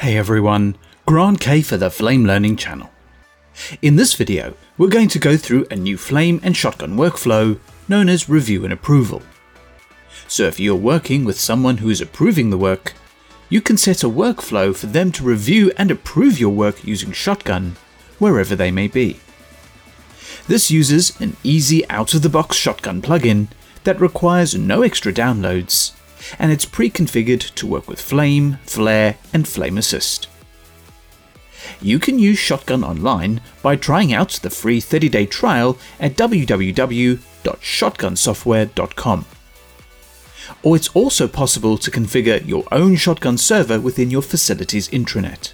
Hey everyone, Grant Kay for the Flame Learning channel. In this video, we're going to go through a new Flame and Shotgun workflow known as Review and Approval. So if you're working with someone who is approving the work, you can set a workflow for them to review and approve your work using Shotgun, wherever they may be. This uses an easy out-of-the-box Shotgun plugin that requires no extra downloads, and it's pre-configured to work with Flame, Flare, and Flame Assist. You can use Shotgun online by trying out the free 30-day trial at www.shotgunsoftware.com. Or it's also possible to configure your own Shotgun server within your facility's intranet.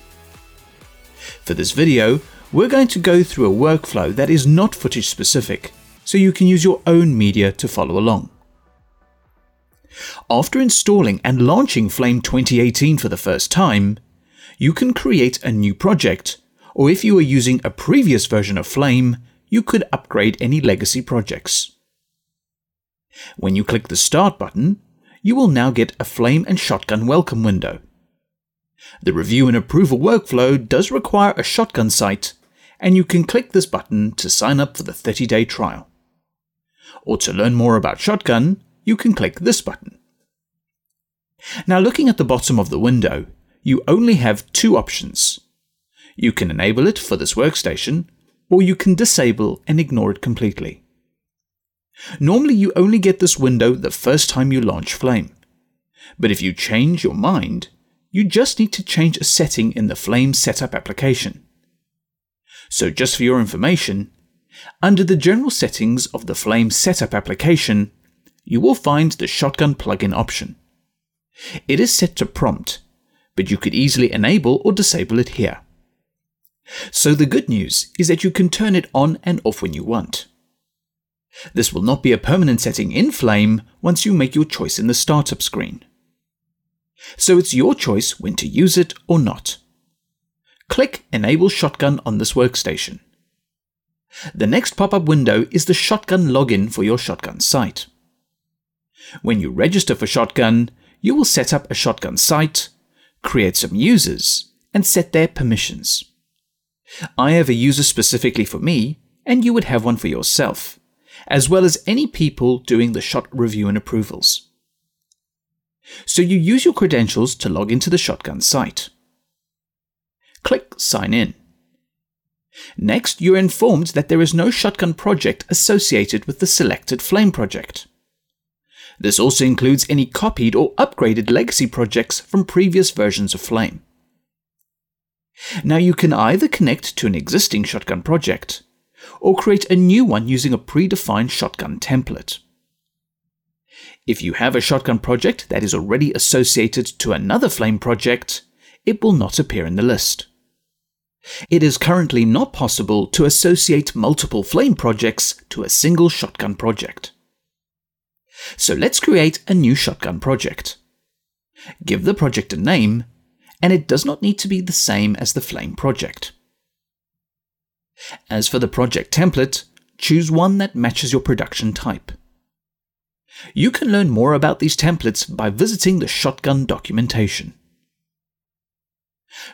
For this video, we're going to go through a workflow that is not footage specific, so you can use your own media to follow along. After installing and launching Flame 2018 for the first time, you can create a new project, or if you are using a previous version of Flame, you could upgrade any legacy projects. When you click the Start button, you will now get a Flame and Shotgun welcome window. The review and approval workflow does require a Shotgun site, and you can click this button to sign up for the 30 day trial. Or to learn more about Shotgun, you can click this button. Now, looking at the bottom of the window, you only have two options. You can enable it for this workstation, or you can disable and ignore it completely. Normally, you only get this window the first time you launch Flame. But if you change your mind, you just need to change a setting in the Flame Setup application. So, just for your information, under the general settings of the Flame Setup application, you will find the Shotgun plugin option. It is set to prompt, but you could easily enable or disable it here. So the good news is that you can turn it on and off when you want. This will not be a permanent setting in Flame once you make your choice in the startup screen. So it's your choice when to use it or not. Click Enable Shotgun on this workstation. The next pop-up window is the Shotgun login for your Shotgun site. When you register for Shotgun, you will set up a Shotgun site, create some users, and set their permissions. I have a user specifically for me, and you would have one for yourself, as well as any people doing the shot review and approvals. So you use your credentials to log into the Shotgun site. Click Sign In. Next, you're informed that there is no Shotgun project associated with the selected Flame project. This also includes any copied or upgraded legacy projects from previous versions of Flame. Now you can either connect to an existing Shotgun project, or create a new one using a predefined Shotgun template. If you have a Shotgun project that is already associated to another Flame project, it will not appear in the list. It is currently not possible to associate multiple Flame projects to a single Shotgun project. So let's create a new shotgun project. Give the project a name, and it does not need to be the same as the Flame project. As for the project template, choose one that matches your production type. You can learn more about these templates by visiting the Shotgun documentation.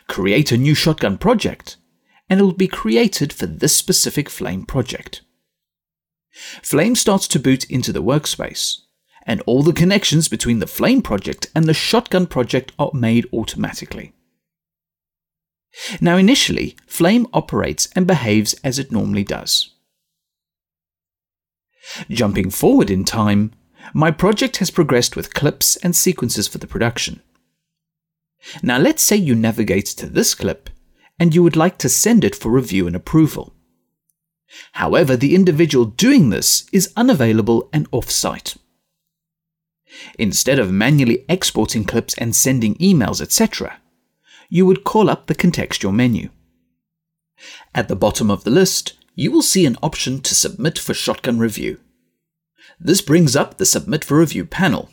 Create a new Shotgun project, and it will be created for this specific Flame project. Flame starts to boot into the workspace, and all the connections between the Flame project and the Shotgun project are made automatically. Now, initially, Flame operates and behaves as it normally does. Jumping forward in time, my project has progressed with clips and sequences for the production. Now, let's say you navigate to this clip and you would like to send it for review and approval. However, the individual doing this is unavailable and off-site. Instead of manually exporting clips and sending emails, etc., you would call up the contextual menu. At the bottom of the list, you will see an option to submit for Shotgun Review. This brings up the Submit for Review panel.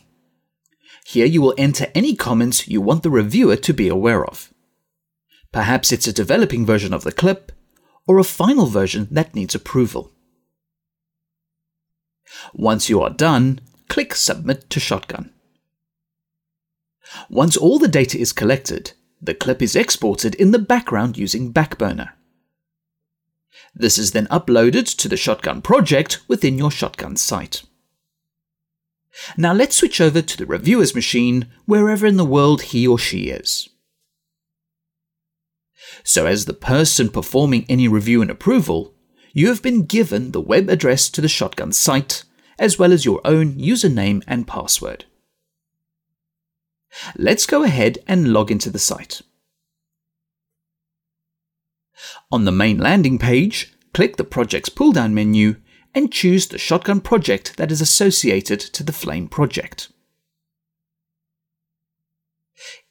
Here you will enter any comments you want the reviewer to be aware of. Perhaps it's a developing version of the clip, or a final version that needs approval. Once you are done, click Submit to Shotgun. Once all the data is collected, the clip is exported in the background using Backburner. This is then uploaded to the Shotgun project within your Shotgun site. Now let's switch over to the reviewer's machine wherever in the world he or she is. So, as the person performing any review and approval, you have been given the web address to the Shotgun site, as well as your own username and password. Let's go ahead and log into the site. On the main landing page, click the project's pull down menu and choose the Shotgun project that is associated to the Flame project.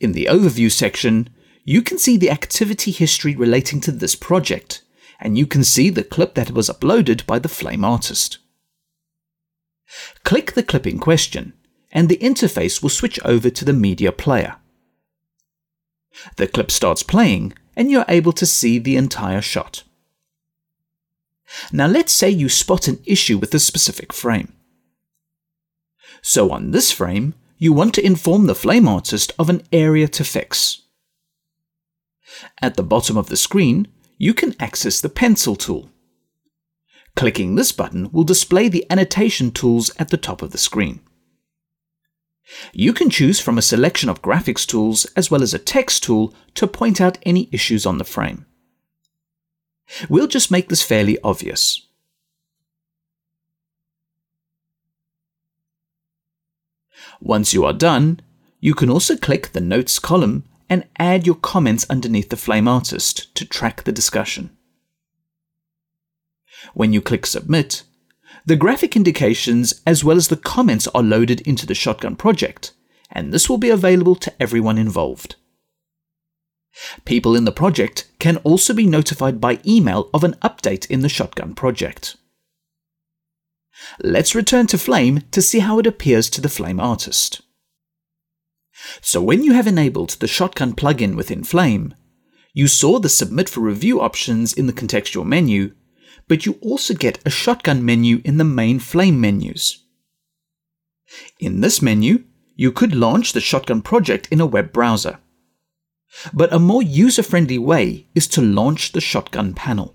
In the Overview section, you can see the activity history relating to this project, and you can see the clip that was uploaded by the Flame artist. Click the clip in question, and the interface will switch over to the media player. The clip starts playing, and you're able to see the entire shot. Now let's say you spot an issue with a specific frame. So on this frame, you want to inform the flame artist of an area to fix. At the bottom of the screen, you can access the pencil tool. Clicking this button will display the annotation tools at the top of the screen. You can choose from a selection of graphics tools as well as a text tool to point out any issues on the frame. We'll just make this fairly obvious. Once you are done, you can also click the Notes column and add your comments underneath the Flame Artist to track the discussion. When you click Submit, the graphic indications as well as the comments are loaded into the Shotgun project, and this will be available to everyone involved. People in the project can also be notified by email of an update in the Shotgun project. Let's return to Flame to see how it appears to the Flame artist. So when you have enabled the Shotgun plugin within Flame, you saw the Submit for Review options in the contextual menu, but you also get a Shotgun menu in the main Flame menus. In this menu, you could launch the Shotgun project in a web browser. But a more user friendly way is to launch the Shotgun panel.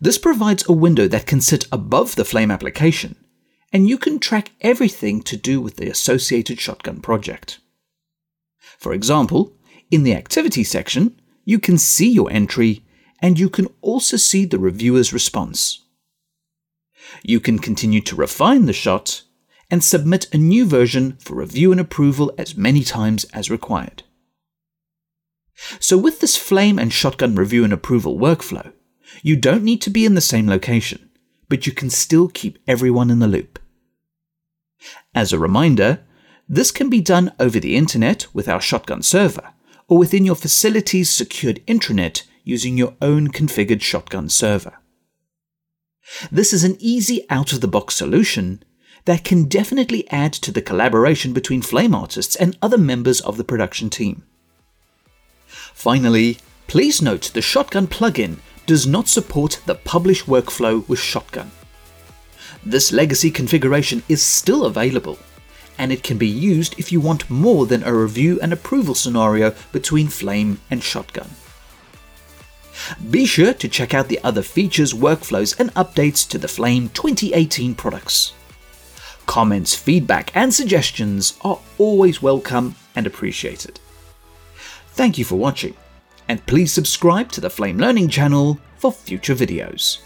This provides a window that can sit above the Flame application and you can track everything to do with the associated shotgun project. For example, in the activity section, you can see your entry and you can also see the reviewer's response. You can continue to refine the shot and submit a new version for review and approval as many times as required. So, with this flame and shotgun review and approval workflow, you don't need to be in the same location, but you can still keep everyone in the loop. As a reminder, this can be done over the internet with our Shotgun server, or within your facility's secured intranet using your own configured Shotgun server. This is an easy out of the box solution that can definitely add to the collaboration between Flame artists and other members of the production team. Finally, please note the Shotgun plugin does not support the publish workflow with Shotgun. This legacy configuration is still available, and it can be used if you want more than a review and approval scenario between Flame and Shotgun. Be sure to check out the other features, workflows, and updates to the Flame 2018 products. Comments, feedback, and suggestions are always welcome and appreciated. Thank you for watching, and please subscribe to the Flame Learning channel for future videos.